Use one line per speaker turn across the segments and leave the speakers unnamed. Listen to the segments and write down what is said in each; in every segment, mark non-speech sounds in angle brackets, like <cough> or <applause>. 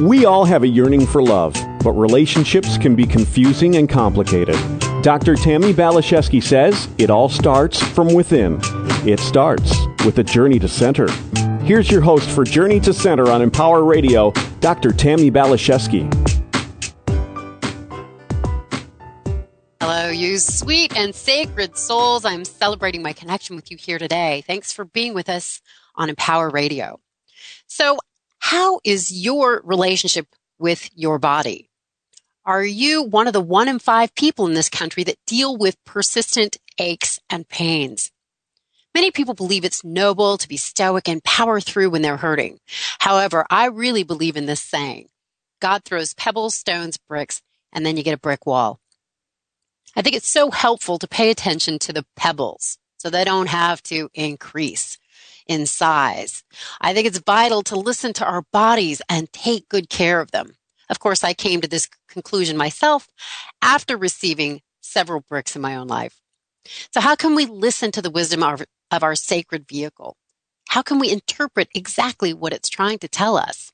We all have a yearning for love, but relationships can be confusing and complicated. Dr. Tammy Balashevsky says it all starts from within. It starts with a journey to center. Here's your host for Journey to Center on Empower Radio, Dr. Tammy Balashevsky.
Hello, you sweet and sacred souls. I'm celebrating my connection with you here today. Thanks for being with us on Empower Radio. So, how is your relationship with your body? Are you one of the one in five people in this country that deal with persistent aches and pains? Many people believe it's noble to be stoic and power through when they're hurting. However, I really believe in this saying God throws pebbles, stones, bricks, and then you get a brick wall. I think it's so helpful to pay attention to the pebbles so they don't have to increase in size. I think it's vital to listen to our bodies and take good care of them. Of course, I came to this conclusion myself after receiving several bricks in my own life. So how can we listen to the wisdom of, of our sacred vehicle? How can we interpret exactly what it's trying to tell us?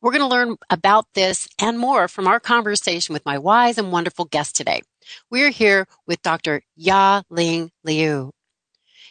We're going to learn about this and more from our conversation with my wise and wonderful guest today. We're here with Dr. Ya Ling Liu.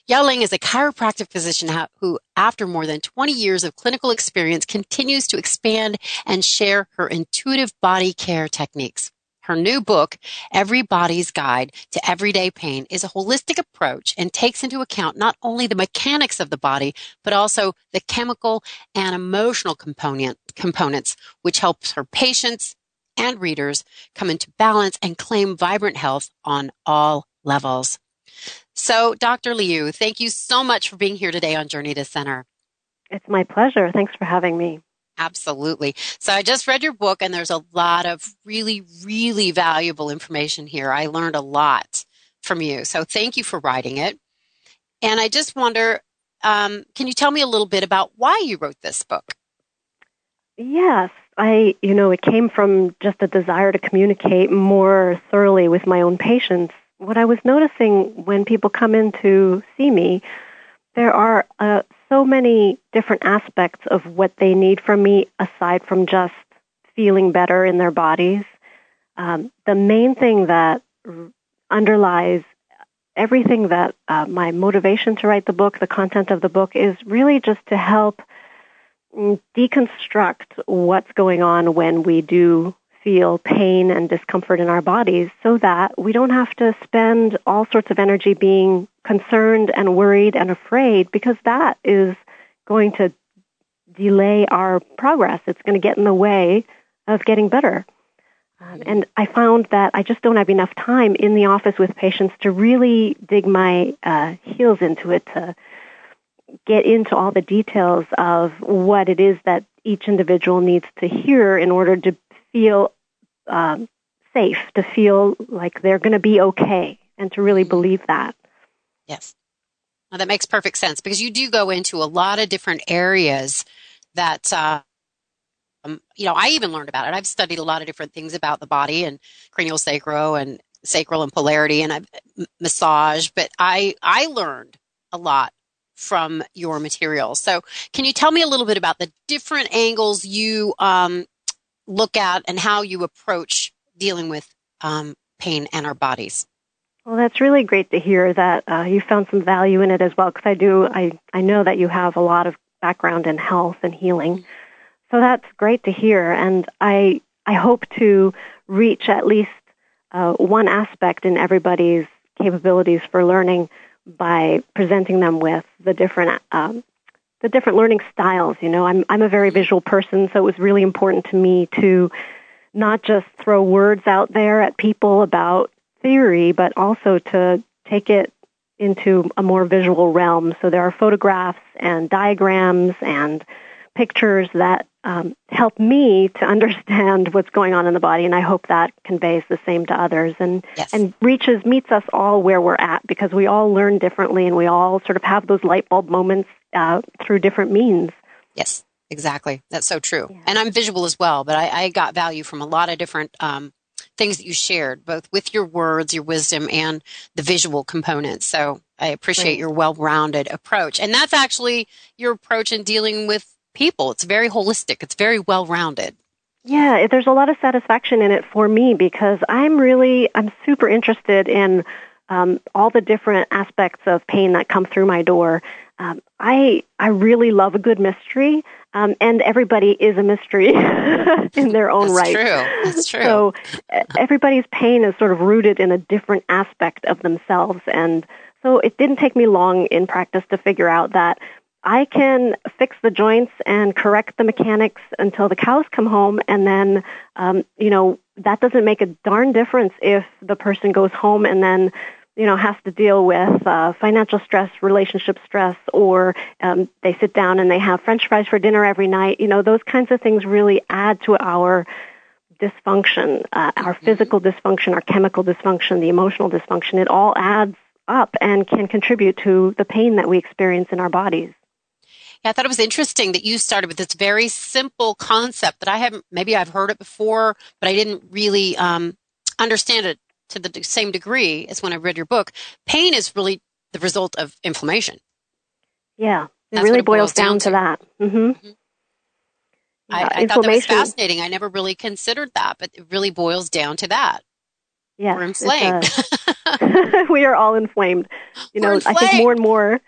Ya-Ling is a chiropractic physician who, after more than 20 years of clinical experience, continues to expand and share her intuitive body care techniques. Her new book, Every Body's Guide to Everyday Pain, is a holistic approach and takes into account not only the mechanics of the body, but also the chemical and emotional component, components, which helps her patients and readers come into balance and claim vibrant health on all levels. So, Dr. Liou, thank you so much for being here today on Journey to Center.
It's my pleasure. Thanks for having me.
Absolutely. So I just read your book and there's a lot of really, really valuable information here. I learned a lot from you. So thank you for writing it. And I just wonder, um, can you tell me a little bit about why you wrote this book?
Yes. I, you know, it came from just a desire to communicate more thoroughly with my own patients. What I was noticing when people come in to see me, there are uh, so many different aspects of what they need from me aside from just feeling better in their bodies. Um, the main thing that underlies everything that uh, my motivation to write the book, the content of the book, is really just to help mm, deconstruct what's going on when we do feel pain and discomfort in our bodies so that we don't have to spend all sorts of energy being concerned and worried and afraid because that is going to delay our progress. It's going to get in the way of getting better. Um, and I found that I just don't have enough time in the office with patients to really dig my uh, heels into it to get into all the details of what it is that each individual needs to hear in order to feel um, safe, to feel like they're going to be okay, and to really believe that.
Yes. Well, that makes perfect sense because you do go into a lot of different areas that, uh, um, you know, I even learned about it. I've studied a lot of different things about the body and cranial sacro and sacral and polarity and I've massage, but I, I learned a lot from your material. So can you tell me a little bit about the different angles you, um, look at and how you approach dealing with, um, pain and our bodies?
Well, that's really great to hear that uh, you found some value in it as well, because I do, I, I know that you have a lot of background in health and healing. So that's great to hear, and I, I hope to reach at least uh, one aspect in everybody's capabilities for learning by presenting them with the different um, the different learning styles. You know, I'm I'm a very visual person, so it was really important to me to not just throw words out there at people about theory, but also to take it into a more visual realm. So there are photographs and diagrams and pictures that um, help me to understand what's going on in the body, and I hope that conveys the same to others and
yes.
and reaches meets us all where we're at because we all learn differently and we all sort of have those light bulb moments uh, through different means.
Yes, exactly. That's so true. Yeah. And I'm visual as well, but I, I, got value from a lot of different um, things that you shared, both with your words, your wisdom, and the visual components. So I appreciate right. your well rounded approach. And that's actually your approach in dealing with people. It's very holistic, it's very well rounded.
Yeah, there's a lot of satisfaction in it for me because I'm really, I'm super interested in um, all the different aspects of pain that come through my door. Um, I I really love a good mystery, um, and everybody is a mystery <laughs> in their own right.
That's
right.
True. That's true.
So everybody's pain is sort of rooted in a different aspect of themselves, and so it didn't take me long in practice to figure out that I can fix the joints and correct the mechanics until the cows come home, and then, um, you know, that doesn't make a darn difference if the person goes home and then, you know, has to deal with uh, financial stress, relationship stress, or um, they sit down and they have French fries for dinner every night. You know, those kinds of things really add to our dysfunction, uh, our mm-hmm. physical dysfunction, our chemical dysfunction, the emotional dysfunction. It all adds up and can contribute to the pain that we experience in our bodies.
Yeah, I thought it was interesting that you started with this very simple concept that I haven't, maybe I've heard it before, but I didn't really um, understand it to the same degree as when I read your book. Pain is really the result of inflammation.
Yeah, it That's really it boils, boils, down, down to. to, that. Mm-hmm. Mm-hmm.
I, I thought that was fascinating. I never really considered that, but it really boils down to that.
Yeah,
we're inflamed. <laughs> <laughs>
we are all inflamed. You know,
inflamed.
I think more and more,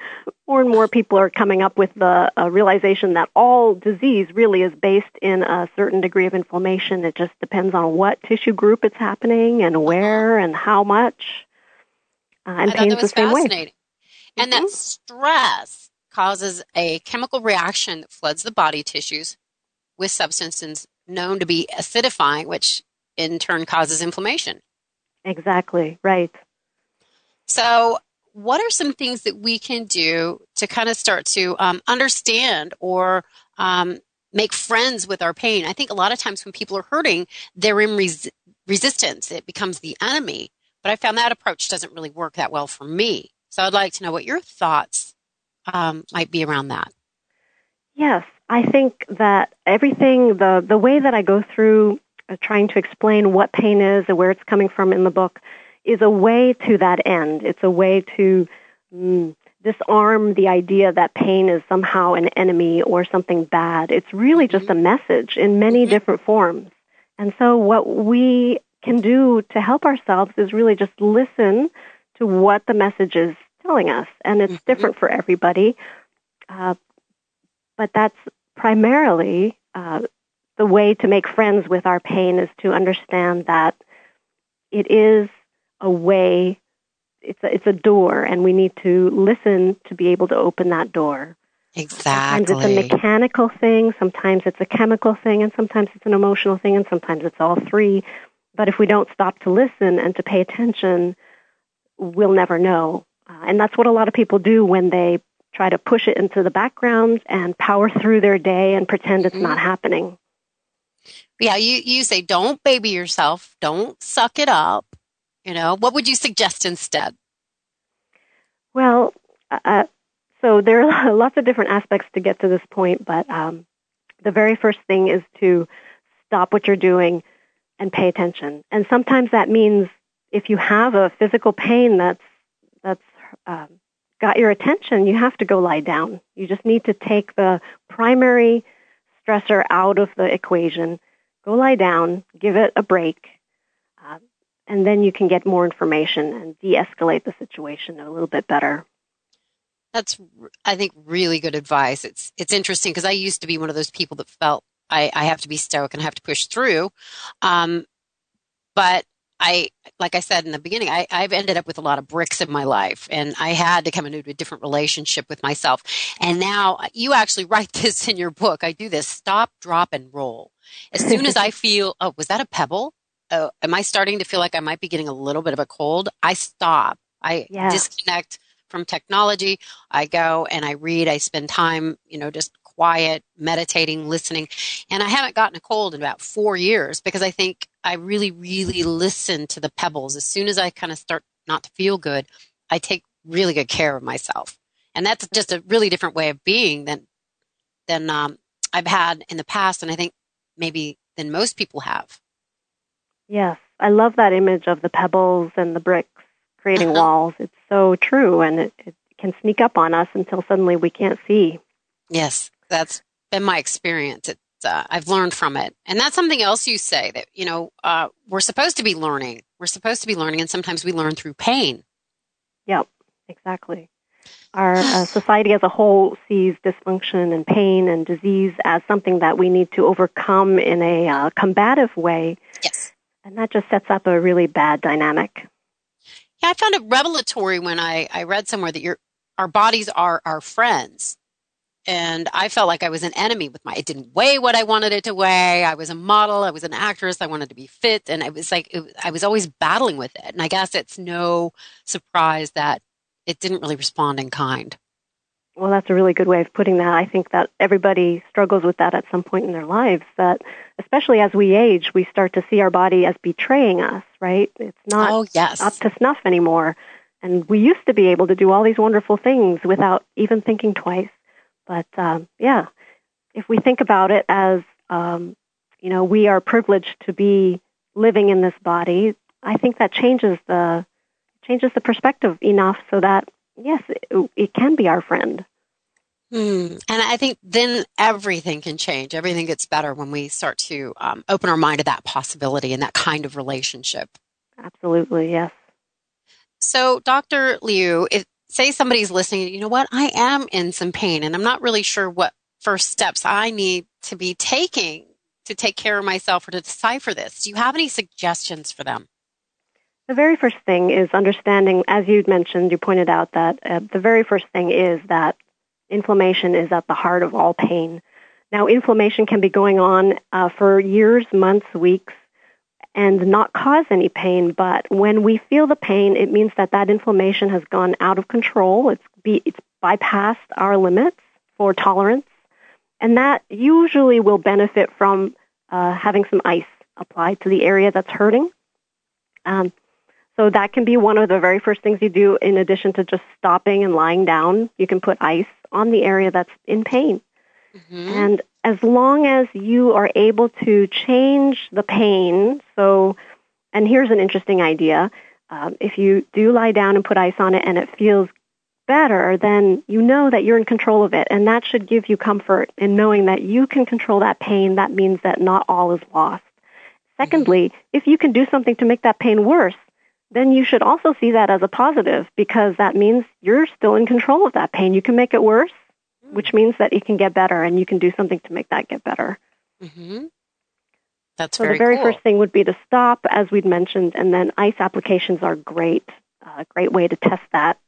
more and more people are coming up with the uh, realization that all disease really is based in a certain degree of inflammation. It just depends on what tissue group it's happening and where and how much. Uh, and
pain's
the same way.
And mm-hmm. that stress causes a chemical reaction that floods the body tissues with substances known to be acidifying, which in turn causes inflammation.
Exactly, right.
So, what are some things that we can do to kind of start to um, understand or um, make friends with our pain? I think a lot of times when people are hurting, they're in res- resistance. It becomes the enemy. But I found that approach doesn't really work that well for me. So I'd like to know what your thoughts um, might be around that.
Yes, I think that everything, the, the way that I go through uh, trying to explain what pain is and where it's coming from in the book is a way to that end. It's a way to mm, disarm the idea that pain is somehow an enemy or something bad. It's really just a message in many mm-hmm. different forms. And so what we can do to help ourselves is really just listen to what the message is telling us. And it's mm-hmm. different for everybody. Uh, but that's primarily uh, the way to make friends with our pain is to understand that it is a way, it's a, it's a door, and we need to listen to be able to open that door.
Exactly.
Sometimes it's a mechanical thing, sometimes it's a chemical thing, and sometimes it's an emotional thing, and sometimes it's all three. But if we don't stop to listen and to pay attention, we'll never know. Uh, and that's what a lot of people do when they try to push it into the background and power through their day and pretend it's mm-hmm. not happening
yeah, you, you say don't baby yourself, don't suck it up. You know, what would you suggest instead?
Well, uh, uh so there are <laughs> lots of different aspects to get to this point, but um, the very first thing is to stop what you're doing and pay attention. And sometimes that means if you have a physical pain that's that's um, got your attention, you have to go lie down. You just need to take the primary stressor out of the equation go lie down, give it a break, uh, and then you can get more information and de-escalate the situation a little bit better.
That's, I think, really good advice. It's it's interesting because I used to be one of those people that felt I, I have to be stoic and I have to push through, um, but I, like I said in the beginning, I, I've ended up with a lot of bricks in my life and I had to come into a different relationship with myself. And now uh, you actually <laughs> write this in your book. I do this stop, drop, and roll. As soon as I <laughs> feel, oh, was that a pebble? Oh, am I starting to feel like I might be getting a little bit of a cold? I stop. I yeah. disconnect from technology. I go and I read. I spend time, you know, just quiet, meditating, listening. And I haven't gotten a cold in about four years because I think I really, really listen to the pebbles. As soon as I kind of start not to feel good, I take really good care of myself. And that's just a really different way of being than, than, um, I've had in the past. And I think maybe than most people have.
Yes, I love that image of the pebbles and the bricks creating uh-huh. walls. It's so true, and it, it can sneak up on us until suddenly we can't see.
Yes, that's been my experience. It uh, I've learned from it. And that's something else you say that, you know, uh, we're supposed to be learning. We're supposed to be learning, and sometimes we learn through pain.
Yep, exactly. Our uh, society as a whole sees dysfunction and pain and disease as something that we need to overcome in a uh, combative way.
Yes.
And that just sets up a really bad dynamic.
Yeah, I found it revelatory when I, I read somewhere that your our bodies are our friends. And I felt like I was an enemy with my, it didn't weigh what I wanted it to weigh. I was a model. I was an actress. I wanted to be fit. And I was like, it, I was always battling with it. And I guess it's no surprise that it didn't really respond in kind.
Well, that's a really good way of putting that. I think that everybody struggles with that at some point in their lives. That, especially as we age, we start to see our body as betraying us. Right? It's not
oh, yes.
up to snuff anymore. And we used to be able to do all these wonderful things without even thinking twice. But um, yeah, if we think about it as, um, you know, we are privileged to be living in this body, I think that changes the changes the perspective enough so that yes, it, it can be our friend.
Hmm. And I think then everything can change. Everything gets better when we start to um, open our mind to that possibility and that kind of relationship.
Absolutely, yes.
So, Dr. Liou, if say somebody's listening, you know what, I am in some pain and I'm not really sure what first steps I need to be taking to take care of myself or to decipher this. Do you have any suggestions for them?
The very first thing is understanding, as you mentioned, you pointed out that uh, the very first thing is that inflammation is at the heart of all pain. Now, inflammation can be going on uh, for years, months, weeks, and not cause any pain. But when we feel the pain, it means that that inflammation has gone out of control. It's, be, it's bypassed our limits for tolerance. And that usually will benefit from uh, having some ice applied to the area that's hurting. Um, so that can be one of the very first things you do in addition to just stopping and lying down. You can put ice on the area that's in pain. Mm-hmm. And as long as you are able to change the pain, so, and here's an interesting idea. Um, if you do lie down and put ice on it and it feels better, then you know that you're in control of it. And that should give you comfort in knowing that you can control that pain. That means that not all is lost. Secondly, if you can do something to make that pain worse, then you should also see that as a positive because that means you're still in control of that pain. You can make it worse which means that it can get better and you can do something to make that get better.
Mm-hmm. That's
so
very
the very
cool.
first thing would be to stop, as we'd mentioned, and then ice applications are great, a uh, great way to test that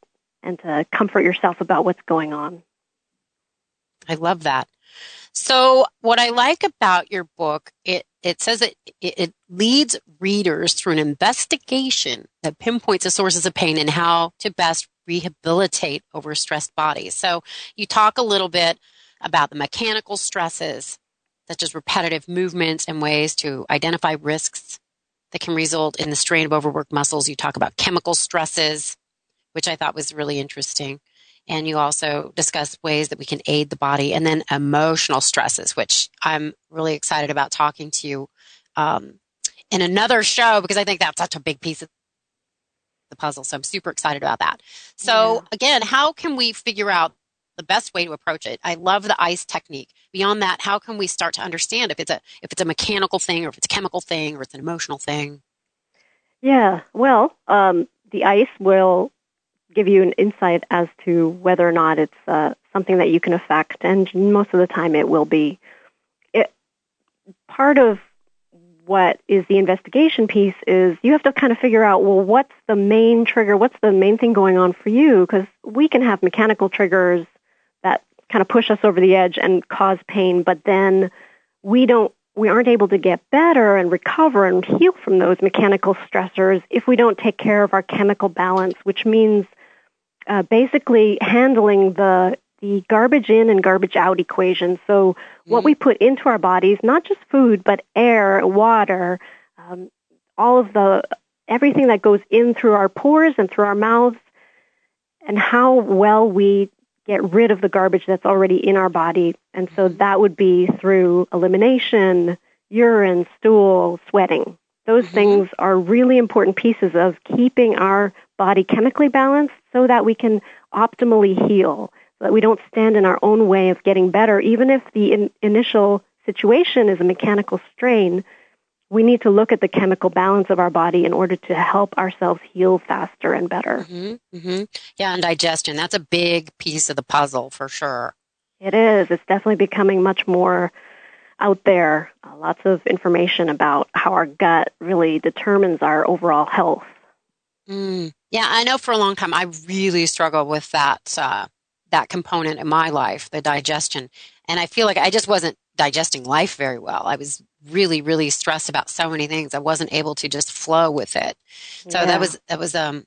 and to comfort yourself about what's going on.
I love that. So, what I like about your book, it it says it, it leads readers through an investigation that pinpoints the sources of pain and how to best rehabilitate overstressed bodies. So you talk a little bit about the mechanical stresses, such as repetitive movements and ways to identify risks that can result in the strain of overworked muscles. You talk about chemical stresses, which I thought was really interesting. And you also discuss ways that we can aid the body and then emotional stresses, which I'm really excited about talking to you um, in another show because I think that's such a big piece of the puzzle. So I'm super excited about that. So yeah. again, how can we figure out the best way to approach it? I love the ice technique. Beyond that, how can we start to understand if it's a if it's a mechanical thing or if it's a chemical thing or it's an emotional thing?
Yeah, well, um, the ice will give you an insight as to whether or not it's uh, something that you can affect, and most of the time it will be. It, part of what is the investigation piece is you have to kind of figure out well what's the main trigger what's the main thing going on for you because we can have mechanical triggers that kind of push us over the edge and cause pain but then we don't we aren't able to get better and recover and heal from those mechanical stressors if we don't take care of our chemical balance, which means uh, basically handling the the garbage in and garbage out equation. So what we put into our bodies, not just food, but air, water, um, all of the everything that goes in through our pores and through our mouths, and how well we get rid of the garbage that's already in our body. And so that would be through elimination, urine, stool, sweating. Those mm-hmm. things are really important pieces of keeping our body chemically balanced so that we can optimally heal, so that we don't stand in our own way of getting better, even if the in- initial situation is a mechanical strain, we need to look at the chemical balance of our body in order to help ourselves heal faster and better.
Mm-hmm, mm-hmm. Yeah, and digestion. That's a big piece of the puzzle for sure.
It is. It's definitely becoming much more out there. Uh, lots of information about how our gut really determines our overall health.
Mm. Yeah, I know for a long time I really struggled with that uh, that component in my life, the digestion, and I feel like I just wasn't digesting life very well. I was really, really stressed about so many things. I wasn't able to just flow with it. So yeah. that was that was um,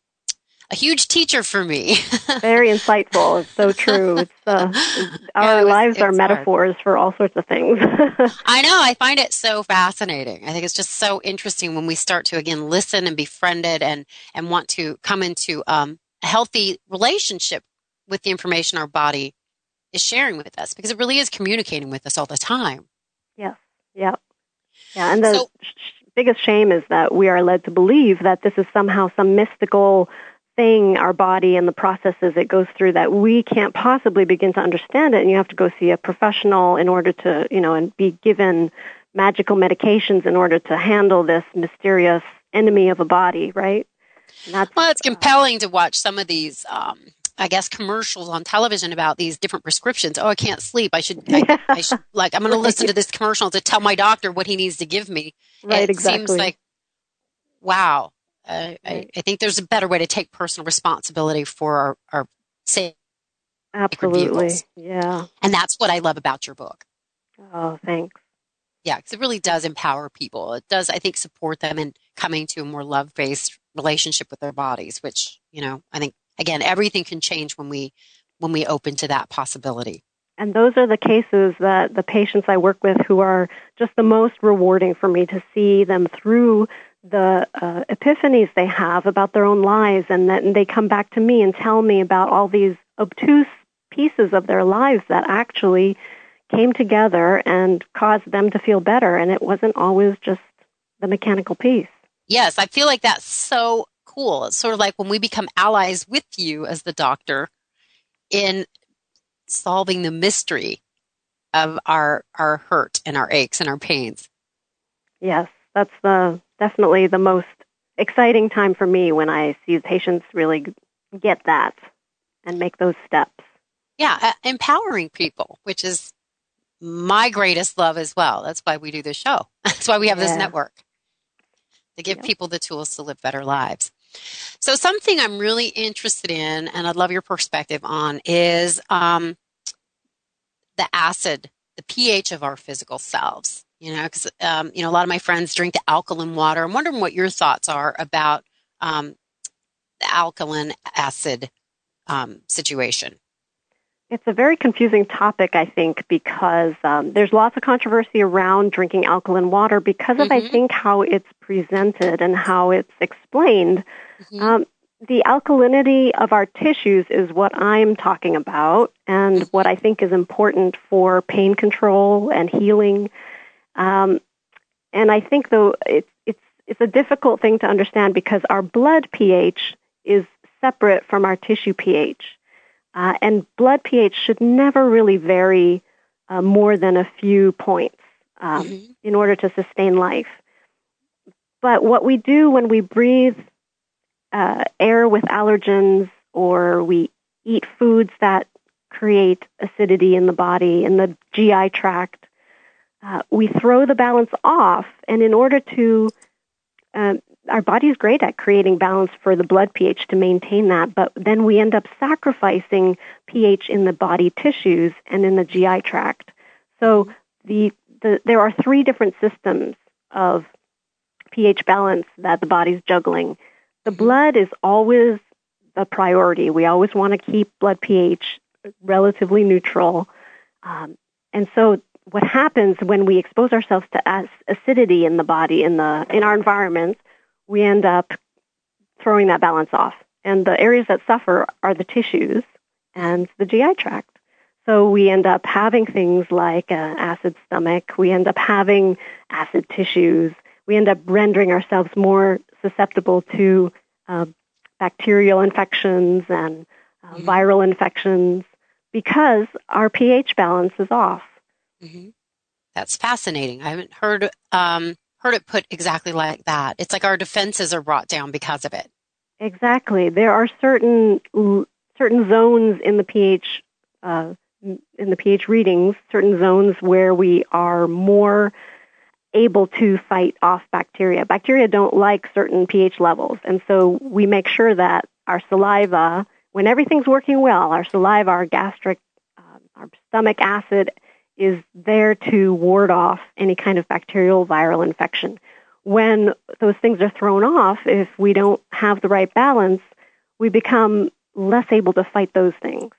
a huge teacher for me. <laughs>
very insightful. It's so true. It's uh, <laughs> our yeah, was, lives are metaphors hard. for all sorts of things. <laughs>
I know. I find it so fascinating. I think it's just so interesting when we start to again listen and befriend it and and want to come into um, a healthy relationship with the information our body is sharing with us because it really is communicating with us all the time.
Yes. Yeah. Yeah. And the so, sh- biggest shame is that we are led to believe that this is somehow some mystical thing, our body and the processes it goes through that we can't possibly begin to understand it. And you have to go see a professional in order to, you know, and be given magical medications in order to handle this mysterious enemy of a body, right?
well, it's compelling to watch some of these um, I guess commercials on television about these different prescriptions. Oh, I can't sleep. I should, I, I <laughs> should like, I'm going to listen to this commercial to tell my doctor what he needs to give me.
Right,
it
exactly.
seems like, wow. Uh, I, I, think there's a better way to take personal responsibility for our, our safety.
Absolutely. Yeah.
And that's what I love about your book.
Oh, thanks.
Yeah, because it really does empower people. It does, I think, support them in coming to a more love based relationship with their bodies, which, you know, I think again, everything can change when we when we open to that possibility.
And those are the cases that the patients I work with who are just the most rewarding for me to see them through the uh, epiphanies they have about their own lives, and then they come back to me and tell me about all these obtuse pieces of their lives that actually came together and caused them to feel better. And it wasn't always just the mechanical piece.
Yes, I feel like that's so cool. It's sort of like when we become allies with you as the doctor in solving the mystery of our our hurt and our aches and our pains.
Yes, that's the definitely the most exciting time for me when I see patients really get that and make those steps.
Yeah, uh, empowering people, which is my greatest love as well. That's why we do this show. <laughs> That's why we have yeah. this network to give people the tools to live better lives. So, something I'm really interested in, and I'd love your perspective on, is um, the acid, the pH of our physical selves. You know, because um, you know a lot of my friends drink the alkaline water. I'm wondering what your thoughts are about um, the alkaline acid um, situation.
It's a very confusing topic, I think, because um, there's lots of controversy around drinking alkaline water because of, mm-hmm. I think, how it's presented and how it's explained. Mm-hmm. Um, the alkalinity of our tissues is what I'm talking about and mm-hmm. what I think is important for pain control and healing. Um, and I think, though, it's, it's, it's a difficult thing to understand because our blood pH is separate from our tissue pH. Uh, and blood pH should never really vary uh, more than a few points um, mm-hmm. in order to sustain life. But what we do when we breathe uh, air with allergens or we eat foods that create acidity in the body, in the GI tract, uh, we throw the balance off. And in order to um, our body is great at creating balance for the blood pH to maintain that, but then we end up sacrificing pH in the body tissues and in the GI tract. So the, the there are three different systems of pH balance that the body's juggling. The blood is always the priority. We always want to keep blood pH relatively neutral. Um, and so what happens when we expose ourselves to acidity in the body in the in our environment we end up throwing that balance off. And the areas that suffer are the tissues and the GI tract. So we end up having things like an acid stomach. We end up having acid tissues. We end up rendering ourselves more susceptible to uh, bacterial infections and uh, mm-hmm. viral infections because our pH balance is off. Mm-hmm.
That's fascinating. I haven't heard um, heard it put exactly like that. It's like our defenses are brought down because of it.
Exactly. There are certain certain zones in the pH uh, in the pH readings, certain zones where we are more able to fight off bacteria. Bacteria don't like certain pH levels, and so we make sure that our saliva, when everything's working well, our saliva, our gastric, uh, our stomach acid is there to ward off any kind of bacterial viral infection. When those things are thrown off, if we don't have the right balance, we become less able to fight those things.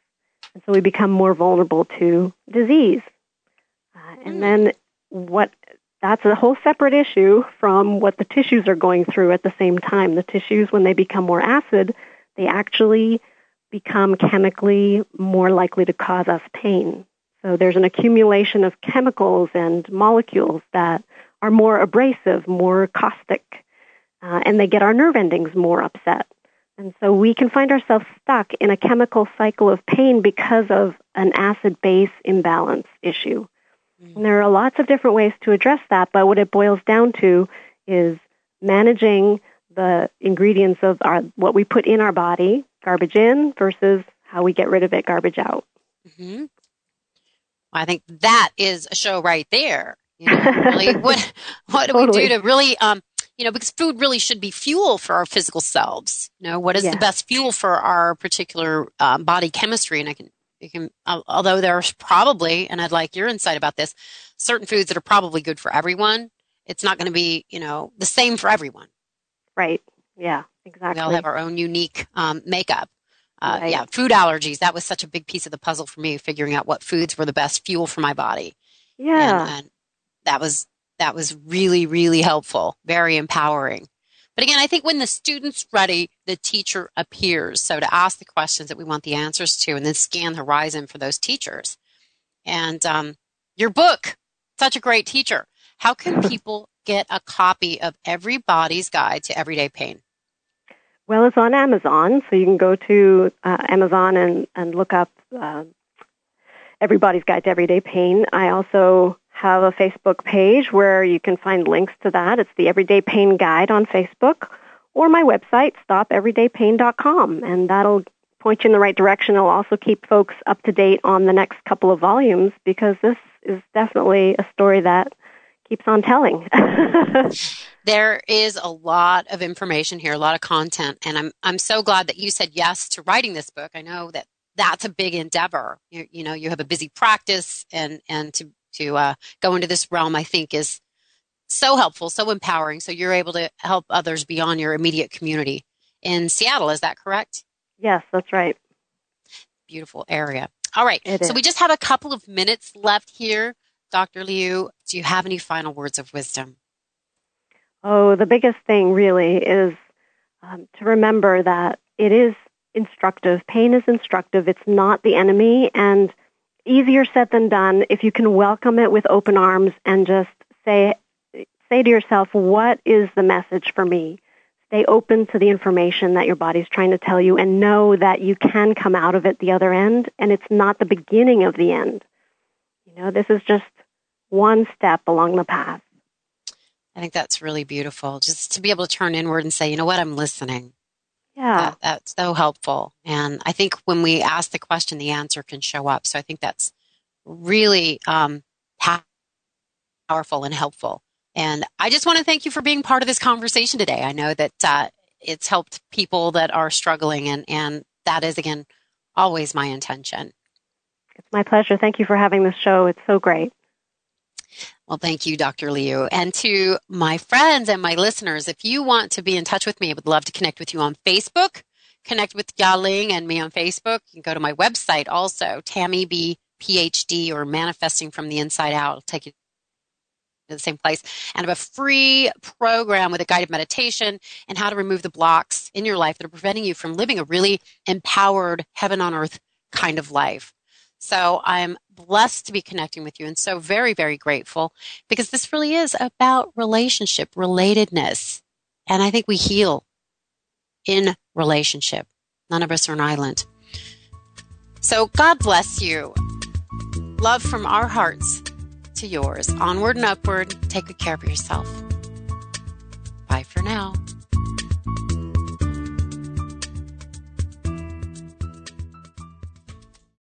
And so we become more vulnerable to disease. Uh, and hmm. then what that's a whole separate issue from what the tissues are going through at the same time. The tissues, when they become more acid, they actually become chemically more likely to cause us pain. So there's an accumulation of chemicals and molecules that are more abrasive, more caustic, uh, and they get our nerve endings more upset. And so we can find ourselves stuck in a chemical cycle of pain because of an acid base imbalance issue. Mm-hmm. And there are lots of different ways to address that, but what it boils down to is managing the ingredients of our, what we put in our body, garbage in versus how we get rid of it, garbage out.
Mm-hmm. I think that is a show right there. You know, <laughs> really, what what do totally. we do to really, um, you know, because food really should be fuel for our physical selves. You know, what is the best fuel for our particular um, body chemistry? And I can, you can, although there's probably, and I'd like your insight about this, certain foods that are probably good for everyone. It's not going to be, you know, the same for everyone.
Right. Yeah. Exactly.
We all have our own unique um, makeup. Uh, right. Yeah, food allergies. That was such a big piece of the puzzle for me, figuring out what foods were the best fuel for my body.
Yeah,
and, and that was that was really really helpful, very empowering. But again, I think when the student's ready, the teacher appears. So to ask the questions that we want the answers to, and then scan the horizon for those teachers. And um, your book, such a great teacher. How can <laughs> people get a copy of Every Body's Guide to Everyday Pain?
Well, it's on Amazon, so you can go to uh, Amazon and, and look up uh, Every Body's Guide to Everyday Pain. I also have a Facebook page where you can find links to that. It's the Everyday Pain Guide on Facebook or my website, stopeverydaypain.com, and that'll point you in the right direction. It'll also keep folks up to date on the next couple of volumes because this is definitely a story that keeps on telling. <laughs>
there is a lot of information here, a lot of content, and I'm I'm so glad that you said yes to writing this book. I know that that's a big endeavor. You, you know, you have a busy practice, and and to to uh, go into this realm, I think is so helpful, so empowering. So you're able to help others beyond your immediate community in Seattle. Is that correct?
Yes, that's right.
Beautiful area. All right. It so is. we just have a couple of minutes left here. Dr. Liou, do you have any final words of wisdom?
Oh, the biggest thing really is um, to remember that it is instructive. Pain is instructive. It's not the enemy, and easier said than done if you can welcome it with open arms and just say say to yourself, what is the message for me? Stay open to the information that your body's trying to tell you and know that you can come out of it the other end and it's not the beginning of the end. You know, this is just one step along the path.
I think that's really beautiful. Just to be able to turn inward and say, you know what, I'm listening.
Yeah.
That, that's so helpful. And I think when we ask the question, the answer can show up. So I think that's really um, powerful and helpful. And I just want to thank you for being part of this conversation today. I know that uh, it's helped people that are struggling, and, and that is, again, always my intention.
It's my pleasure. Thank you for having this show. It's so great.
Well, thank you, Dr. Liou. And to my friends and my listeners, if you want to be in touch with me, I would love to connect with you on Facebook. Connect with Ya-Ling and me on Facebook. You can go to my website also, Tammy B PhD or Manifesting from the Inside Out. I'll take you to the same place. And I have a free program with a guided meditation and how to remove the blocks in your life that are preventing you from living a really empowered heaven on earth kind of life. So I'm blessed to be connecting with you and so very, very grateful because this really is about relationship, relatedness. And I think we heal in relationship. None of us are an island. So God bless you. Love from our hearts to yours. Onward and upward. Take good care of yourself. Bye for now.